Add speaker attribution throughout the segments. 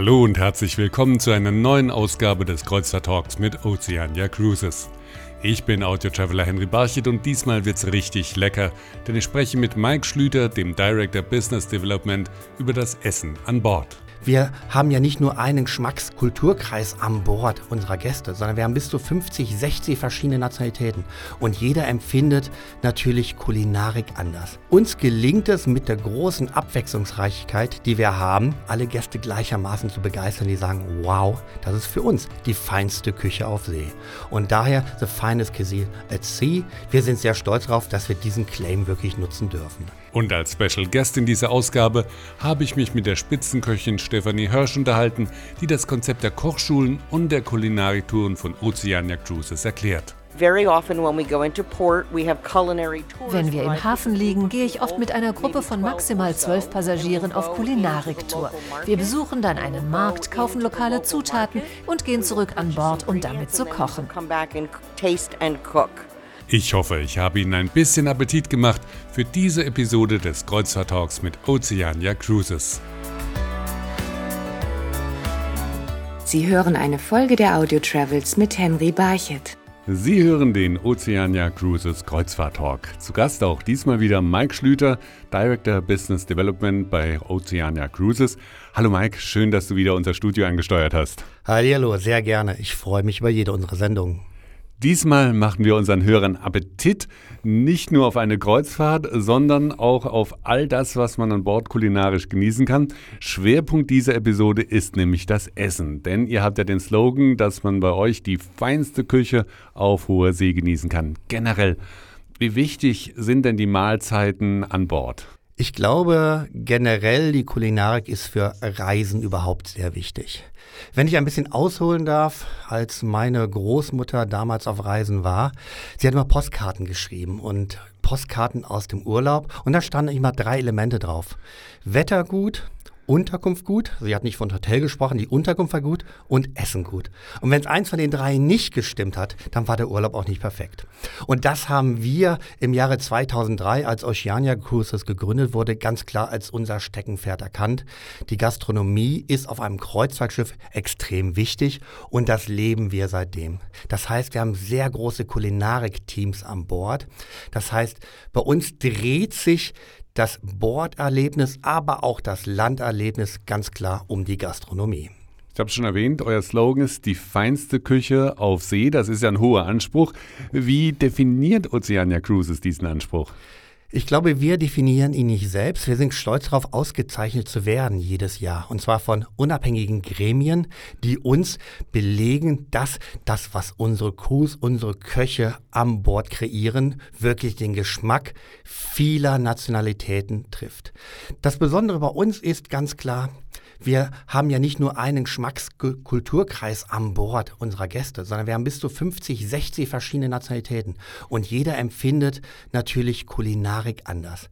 Speaker 1: Hallo und herzlich willkommen zu einer neuen Ausgabe des Kreuzfahrt Talks mit Oceania Cruises. Ich bin Audio-Traveler Henry Barchit und diesmal wird's richtig lecker, denn ich spreche mit Mike Schlüter, dem Director Business Development, über das Essen an Bord.
Speaker 2: Wir haben ja nicht nur einen Geschmackskulturkreis an Bord unserer Gäste, sondern wir haben bis zu 50, 60 verschiedene Nationalitäten. Und jeder empfindet natürlich Kulinarik anders. Uns gelingt es mit der großen Abwechslungsreichkeit, die wir haben, alle Gäste gleichermaßen zu begeistern, die sagen, wow, das ist für uns die feinste Küche auf See. Und daher The Finest Cuisine at Sea. Wir sind sehr stolz darauf, dass wir diesen Claim wirklich nutzen dürfen.
Speaker 1: Und als Special Guest in dieser Ausgabe habe ich mich mit der Spitzenköchin Stefanie Hirsch unterhalten, die das Konzept der Kochschulen und der Kulinarikouren von Oceania Cruises erklärt.
Speaker 3: Wenn wir im Hafen liegen, gehe ich oft mit einer Gruppe von maximal zwölf Passagieren auf Kulinariktour. Wir besuchen dann einen Markt, kaufen lokale Zutaten und gehen zurück an Bord, um damit zu kochen.
Speaker 1: Ich hoffe, ich habe Ihnen ein bisschen Appetit gemacht für diese Episode des Kreuzfahrt-Talks mit Oceania Cruises.
Speaker 4: Sie hören eine Folge der Audio Travels mit Henry Barchett.
Speaker 1: Sie hören den Oceania Cruises Kreuzfahrt Talk. Zu Gast auch diesmal wieder Mike Schlüter, Director Business Development bei Oceania Cruises. Hallo Mike, schön, dass du wieder unser Studio angesteuert hast.
Speaker 2: Hallo, sehr gerne. Ich freue mich über jede unserer Sendungen.
Speaker 1: Diesmal machen wir unseren Hörern Appetit, nicht nur auf eine Kreuzfahrt, sondern auch auf all das, was man an Bord kulinarisch genießen kann. Schwerpunkt dieser Episode ist nämlich das Essen, denn ihr habt ja den Slogan, dass man bei euch die feinste Küche auf hoher See genießen kann. Generell, wie wichtig sind denn die Mahlzeiten an Bord?
Speaker 2: Ich glaube, generell die Kulinarik ist für Reisen überhaupt sehr wichtig. Wenn ich ein bisschen ausholen darf, als meine Großmutter damals auf Reisen war, sie hat immer Postkarten geschrieben und Postkarten aus dem Urlaub und da standen immer drei Elemente drauf. Wettergut, Unterkunft gut, sie hat nicht von Hotel gesprochen, die Unterkunft war gut und Essen gut. Und wenn es eins von den drei nicht gestimmt hat, dann war der Urlaub auch nicht perfekt. Und das haben wir im Jahre 2003, als Oceania Cruises gegründet wurde, ganz klar als unser Steckenpferd erkannt. Die Gastronomie ist auf einem Kreuzfahrtschiff extrem wichtig und das leben wir seitdem. Das heißt, wir haben sehr große Kulinarik-Teams an Bord. Das heißt, bei uns dreht sich das Borderlebnis, aber auch das Landerlebnis ganz klar um die Gastronomie.
Speaker 1: Ich habe es schon erwähnt, euer Slogan ist die feinste Küche auf See. Das ist ja ein hoher Anspruch. Wie definiert Oceania Cruises diesen Anspruch?
Speaker 2: Ich glaube, wir definieren ihn nicht selbst. Wir sind stolz darauf, ausgezeichnet zu werden jedes Jahr. Und zwar von unabhängigen Gremien, die uns belegen, dass das, was unsere Crews, unsere Köche an Bord kreieren, wirklich den Geschmack vieler Nationalitäten trifft. Das Besondere bei uns ist ganz klar, wir haben ja nicht nur einen Geschmackskulturkreis an Bord unserer Gäste, sondern wir haben bis zu 50, 60 verschiedene Nationalitäten. Und jeder empfindet natürlich Kulinarik anders.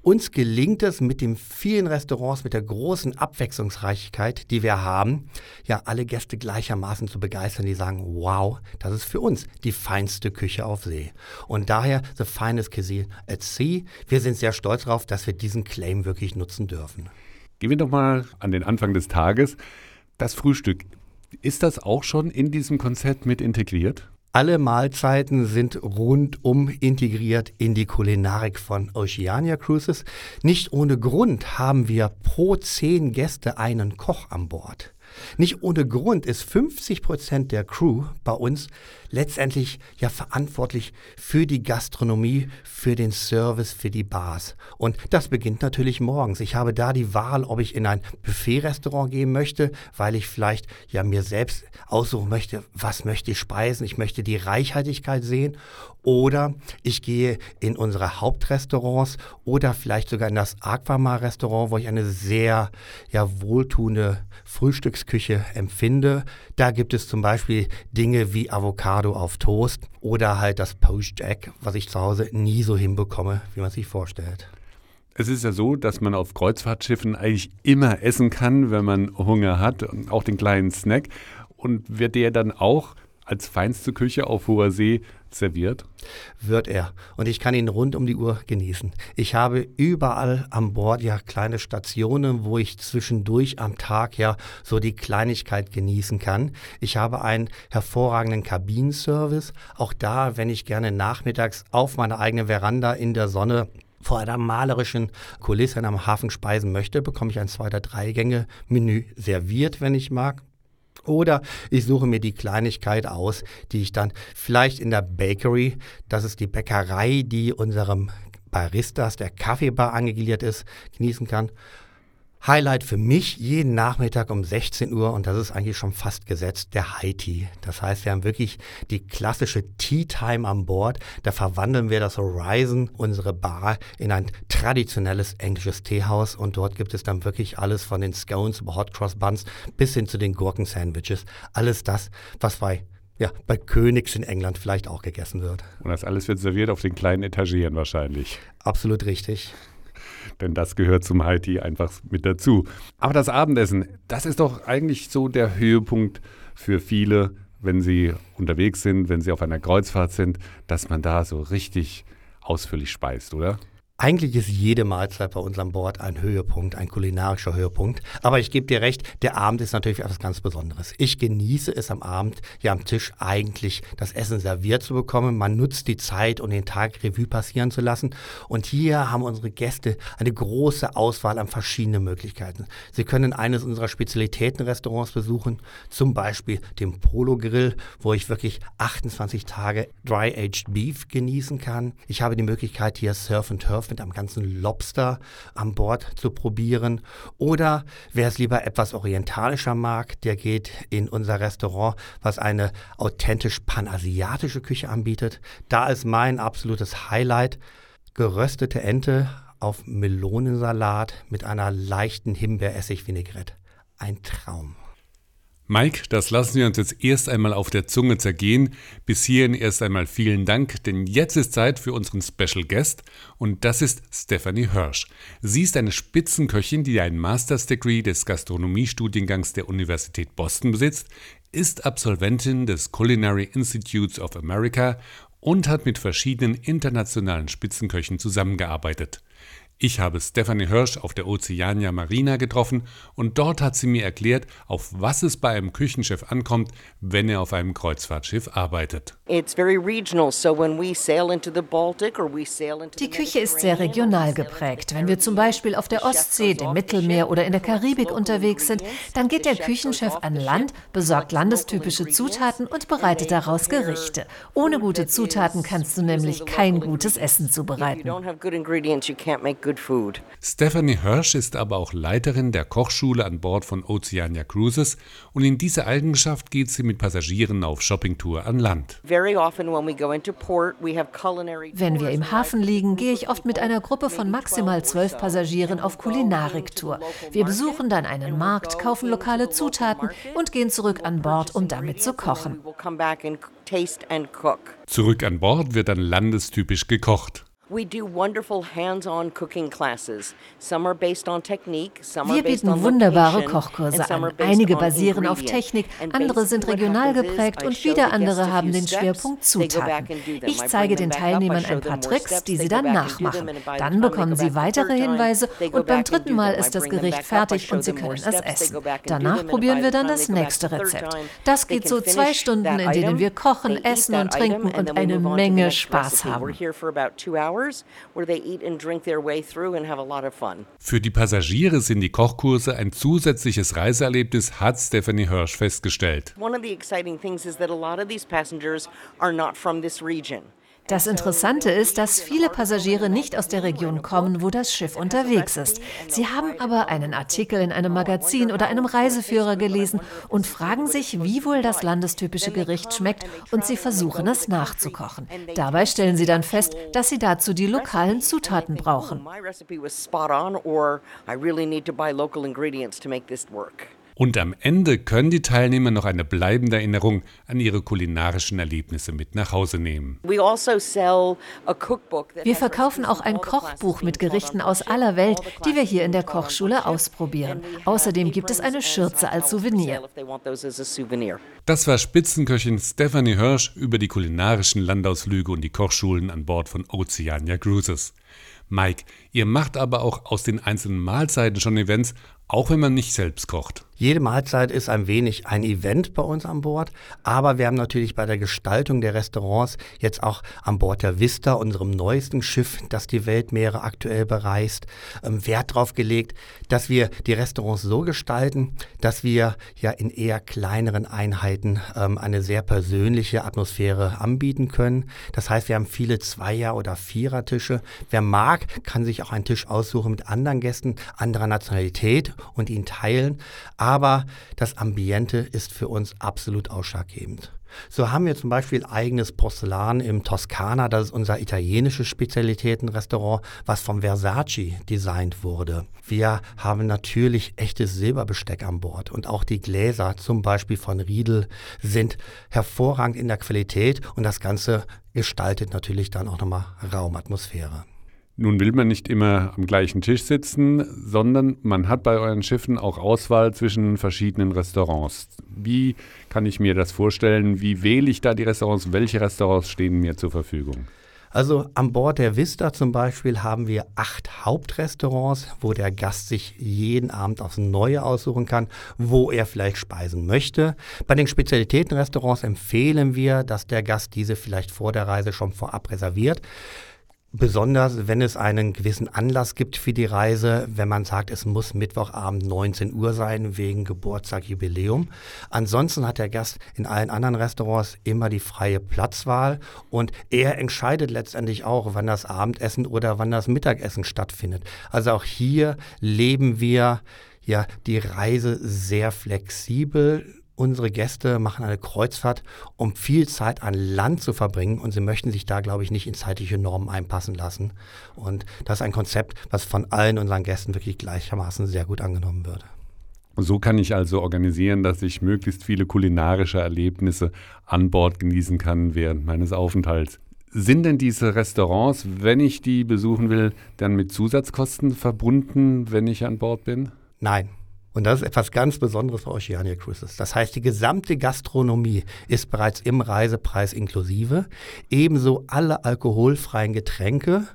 Speaker 2: Uns gelingt es mit den vielen Restaurants, mit der großen Abwechslungsreichkeit, die wir haben, ja, alle Gäste gleichermaßen zu begeistern, die sagen, wow, das ist für uns die feinste Küche auf See. Und daher The Finest Cuisine at Sea. Wir sind sehr stolz darauf, dass wir diesen Claim wirklich nutzen dürfen.
Speaker 1: Gehen wir doch mal an den Anfang des Tages. Das Frühstück, ist das auch schon in diesem Konzept mit integriert?
Speaker 2: Alle Mahlzeiten sind rundum integriert in die Kulinarik von Oceania Cruises. Nicht ohne Grund haben wir pro zehn Gäste einen Koch an Bord. Nicht ohne Grund ist 50 Prozent der Crew bei uns letztendlich ja verantwortlich für die Gastronomie, für den Service, für die Bars. Und das beginnt natürlich morgens. Ich habe da die Wahl, ob ich in ein Buffet-Restaurant gehen möchte, weil ich vielleicht ja mir selbst aussuchen möchte, was möchte ich speisen. Ich möchte die Reichhaltigkeit sehen. Oder ich gehe in unsere Hauptrestaurants oder vielleicht sogar in das Aquamar-Restaurant, wo ich eine sehr ja, wohltuende Frühstücksküche empfinde. Da gibt es zum Beispiel Dinge wie Avocado auf Toast oder halt das Poached Egg, was ich zu Hause nie so hinbekomme, wie man sich vorstellt.
Speaker 1: Es ist ja so, dass man auf Kreuzfahrtschiffen eigentlich immer essen kann, wenn man Hunger hat, auch den kleinen Snack. Und wird der dann auch als feinste Küche auf hoher See serviert?
Speaker 2: Wird er. Und ich kann ihn rund um die Uhr genießen. Ich habe überall an Bord ja kleine Stationen, wo ich zwischendurch am Tag ja so die Kleinigkeit genießen kann. Ich habe einen hervorragenden Kabinenservice. Auch da, wenn ich gerne nachmittags auf meiner eigenen Veranda in der Sonne vor einer malerischen Kulisse am Hafen speisen möchte, bekomme ich ein zwei- oder drei Gänge-Menü serviert, wenn ich mag. Oder ich suche mir die Kleinigkeit aus, die ich dann vielleicht in der Bakery, das ist die Bäckerei, die unserem Baristas der Kaffeebar angegliedert ist, genießen kann. Highlight für mich jeden Nachmittag um 16 Uhr, und das ist eigentlich schon fast gesetzt, der High Tea. Das heißt, wir haben wirklich die klassische Tea Time an Bord. Da verwandeln wir das Horizon, unsere Bar, in ein traditionelles englisches Teehaus und dort gibt es dann wirklich alles von den Scones über Hot Cross Buns bis hin zu den Gurken-Sandwiches. Alles das, was bei ja, bei Königs in England vielleicht auch gegessen wird.
Speaker 1: Und das alles wird serviert auf den kleinen Etagieren wahrscheinlich.
Speaker 2: Absolut richtig
Speaker 1: denn das gehört zum Haiti einfach mit dazu. Aber das Abendessen, das ist doch eigentlich so der Höhepunkt für viele, wenn sie unterwegs sind, wenn sie auf einer Kreuzfahrt sind, dass man da so richtig ausführlich speist, oder?
Speaker 2: Eigentlich ist jede Mahlzeit bei uns an Bord ein Höhepunkt, ein kulinarischer Höhepunkt. Aber ich gebe dir recht, der Abend ist natürlich etwas ganz Besonderes. Ich genieße es am Abend, ja am Tisch eigentlich das Essen serviert zu bekommen. Man nutzt die Zeit, um den Tag Revue passieren zu lassen. Und hier haben unsere Gäste eine große Auswahl an verschiedenen Möglichkeiten. Sie können eines unserer Spezialitätenrestaurants besuchen, zum Beispiel den Polo Grill, wo ich wirklich 28 Tage Dry-Aged Beef genießen kann. Ich habe die Möglichkeit, hier Surf and Turf mit einem ganzen Lobster an Bord zu probieren. Oder wer es lieber etwas orientalischer mag, der geht in unser Restaurant, was eine authentisch panasiatische Küche anbietet. Da ist mein absolutes Highlight geröstete Ente auf Melonensalat mit einer leichten Himbeeressig-Vinaigrette. Ein Traum.
Speaker 1: Mike, das lassen wir uns jetzt erst einmal auf der Zunge zergehen. Bis hierhin erst einmal vielen Dank, denn jetzt ist Zeit für unseren Special Guest und das ist Stephanie Hirsch. Sie ist eine Spitzenköchin, die einen Master's Degree des Gastronomiestudiengangs der Universität Boston besitzt, ist Absolventin des Culinary Institutes of America und hat mit verschiedenen internationalen Spitzenköchen zusammengearbeitet. Ich habe Stephanie Hirsch auf der Oceania Marina getroffen und dort hat sie mir erklärt, auf was es bei einem Küchenchef ankommt, wenn er auf einem Kreuzfahrtschiff arbeitet.
Speaker 3: Die Küche ist sehr regional geprägt. Wenn wir zum Beispiel auf der Ostsee, dem Mittelmeer oder in der Karibik unterwegs sind, dann geht der Küchenchef an Land, besorgt landestypische Zutaten und bereitet daraus Gerichte. Ohne gute Zutaten kannst du nämlich kein gutes Essen zubereiten.
Speaker 1: Stephanie Hirsch ist aber auch Leiterin der Kochschule an Bord von Oceania Cruises und in dieser Eigenschaft geht sie mit Passagieren auf Shoppingtour an Land. Wenn
Speaker 3: wir im Hafen liegen, gehe ich oft mit einer Gruppe von maximal zwölf Passagieren auf Kulinariktour. Wir besuchen dann einen Markt, kaufen lokale Zutaten und gehen zurück an Bord, um damit zu kochen.
Speaker 1: Zurück an Bord wird dann landestypisch gekocht.
Speaker 3: Wir bieten wunderbare Kochkurse an. Einige basieren auf Technik, andere sind regional geprägt und wieder andere haben den Schwerpunkt Zutaten. Ich zeige den Teilnehmern ein paar Tricks, die sie dann nachmachen. Dann bekommen sie weitere Hinweise und beim dritten Mal ist das Gericht fertig und sie können es essen. Danach probieren wir dann das nächste Rezept. Das geht so zwei Stunden, in denen wir kochen, essen und trinken und eine Menge Spaß haben
Speaker 1: hours where they eat and drink their way through and have a lot of fun. Für die Passagiere sind die Kochkurse ein zusätzliches Reiseerlebnis, hat Stephanie Hirsch festgestellt. One of the exciting things is that a lot of these passengers are not from this region.
Speaker 3: Das Interessante ist, dass viele Passagiere nicht aus der Region kommen, wo das Schiff unterwegs ist. Sie haben aber einen Artikel in einem Magazin oder einem Reiseführer gelesen und fragen sich, wie wohl das landestypische Gericht schmeckt und sie versuchen es nachzukochen. Dabei stellen sie dann fest, dass sie dazu die lokalen Zutaten brauchen.
Speaker 1: Und am Ende können die Teilnehmer noch eine bleibende Erinnerung an ihre kulinarischen Erlebnisse mit nach Hause nehmen.
Speaker 3: Also wir verkaufen auch ein Kochbuch mit Gerichten aus aller Welt, die wir hier in der Kochschule ausprobieren. Außerdem gibt es eine Schürze als Souvenir.
Speaker 1: Das war Spitzenköchin Stephanie Hirsch über die kulinarischen Landausflüge und die Kochschulen an Bord von Oceania Cruises. Mike, ihr macht aber auch aus den einzelnen Mahlzeiten schon Events, auch wenn man nicht selbst kocht.
Speaker 2: Jede Mahlzeit ist ein wenig ein Event bei uns an Bord, aber wir haben natürlich bei der Gestaltung der Restaurants jetzt auch an Bord der Vista, unserem neuesten Schiff, das die Weltmeere aktuell bereist, ähm, Wert darauf gelegt, dass wir die Restaurants so gestalten, dass wir ja in eher kleineren Einheiten ähm, eine sehr persönliche Atmosphäre anbieten können. Das heißt, wir haben viele Zweier- oder Vierertische. Wer mag, kann sich auch einen Tisch aussuchen mit anderen Gästen anderer Nationalität und ihn teilen aber das Ambiente ist für uns absolut ausschlaggebend. So haben wir zum Beispiel eigenes Porzellan im Toskana, das ist unser italienisches Spezialitätenrestaurant, was vom Versace designt wurde. Wir haben natürlich echtes Silberbesteck an Bord und auch die Gläser, zum Beispiel von Riedel, sind hervorragend in der Qualität und das Ganze gestaltet natürlich dann auch nochmal Raumatmosphäre.
Speaker 1: Nun will man nicht immer am gleichen Tisch sitzen, sondern man hat bei euren Schiffen auch Auswahl zwischen verschiedenen Restaurants. Wie kann ich mir das vorstellen? Wie wähle ich da die Restaurants? Welche Restaurants stehen mir zur Verfügung?
Speaker 2: Also an Bord der Vista zum Beispiel haben wir acht Hauptrestaurants, wo der Gast sich jeden Abend aufs Neue aussuchen kann, wo er vielleicht speisen möchte. Bei den Spezialitätenrestaurants empfehlen wir, dass der Gast diese vielleicht vor der Reise schon vorab reserviert. Besonders wenn es einen gewissen Anlass gibt für die Reise, wenn man sagt, es muss Mittwochabend 19 Uhr sein wegen Geburtstag, Jubiläum. Ansonsten hat der Gast in allen anderen Restaurants immer die freie Platzwahl und er entscheidet letztendlich auch, wann das Abendessen oder wann das Mittagessen stattfindet. Also auch hier leben wir ja die Reise sehr flexibel unsere Gäste machen eine Kreuzfahrt, um viel Zeit an Land zu verbringen und sie möchten sich da, glaube ich, nicht in zeitliche Normen einpassen lassen. Und das ist ein Konzept, was von allen unseren Gästen wirklich gleichermaßen sehr gut angenommen wird.
Speaker 1: So kann ich also organisieren, dass ich möglichst viele kulinarische Erlebnisse an Bord genießen kann während meines Aufenthalts. Sind denn diese Restaurants, wenn ich die besuchen will, dann mit Zusatzkosten verbunden, wenn ich an Bord bin?
Speaker 2: Nein, und das ist etwas ganz Besonderes für Oceania Cruises. Das heißt, die gesamte Gastronomie ist bereits im Reisepreis inklusive, ebenso alle alkoholfreien Getränke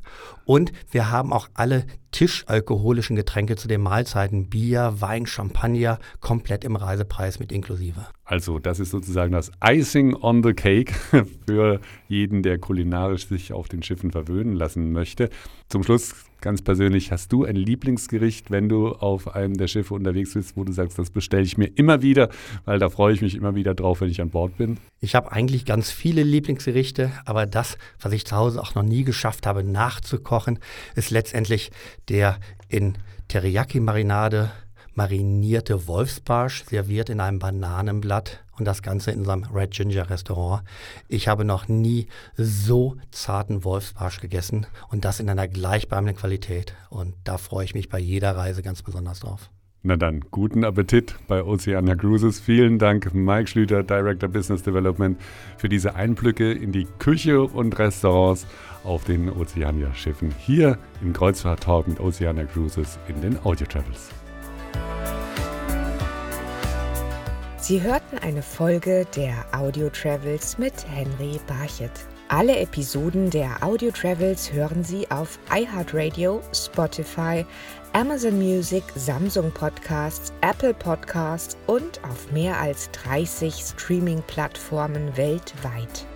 Speaker 2: und wir haben auch alle tischalkoholischen Getränke zu den Mahlzeiten, Bier, Wein, Champagner, komplett im Reisepreis mit inklusive.
Speaker 1: Also das ist sozusagen das Icing on the Cake für jeden, der kulinarisch sich auf den Schiffen verwöhnen lassen möchte. Zum Schluss ganz persönlich, hast du ein Lieblingsgericht, wenn du auf einem der Schiffe unterwegs bist, wo du sagst, das bestelle ich mir immer wieder, weil da freue ich mich immer wieder drauf, wenn ich an Bord bin?
Speaker 2: Ich habe eigentlich ganz viele Lieblingsgerichte, aber das, was ich zu Hause auch noch nie geschafft habe nachzukochen, ist letztendlich der in Teriyaki-Marinade marinierte Wolfsbarsch, serviert in einem Bananenblatt und das Ganze in unserem Red Ginger Restaurant. Ich habe noch nie so zarten Wolfsbarsch gegessen und das in einer gleichbleibenden Qualität. Und da freue ich mich bei jeder Reise ganz besonders drauf.
Speaker 1: Na dann, guten Appetit bei Oceania Cruises. Vielen Dank, Mike Schlüter, Director Business Development, für diese Einblicke in die Küche und Restaurants auf den Oceania-Schiffen hier im Kreuzfahrt-Talk mit Oceania Cruises in den Audio Travels.
Speaker 4: Sie hörten eine Folge der Audio Travels mit Henry Barchet. Alle Episoden der Audio Travels hören Sie auf iHeartRadio, Spotify, Amazon Music, Samsung Podcasts, Apple Podcasts und auf mehr als 30 Streaming-Plattformen weltweit.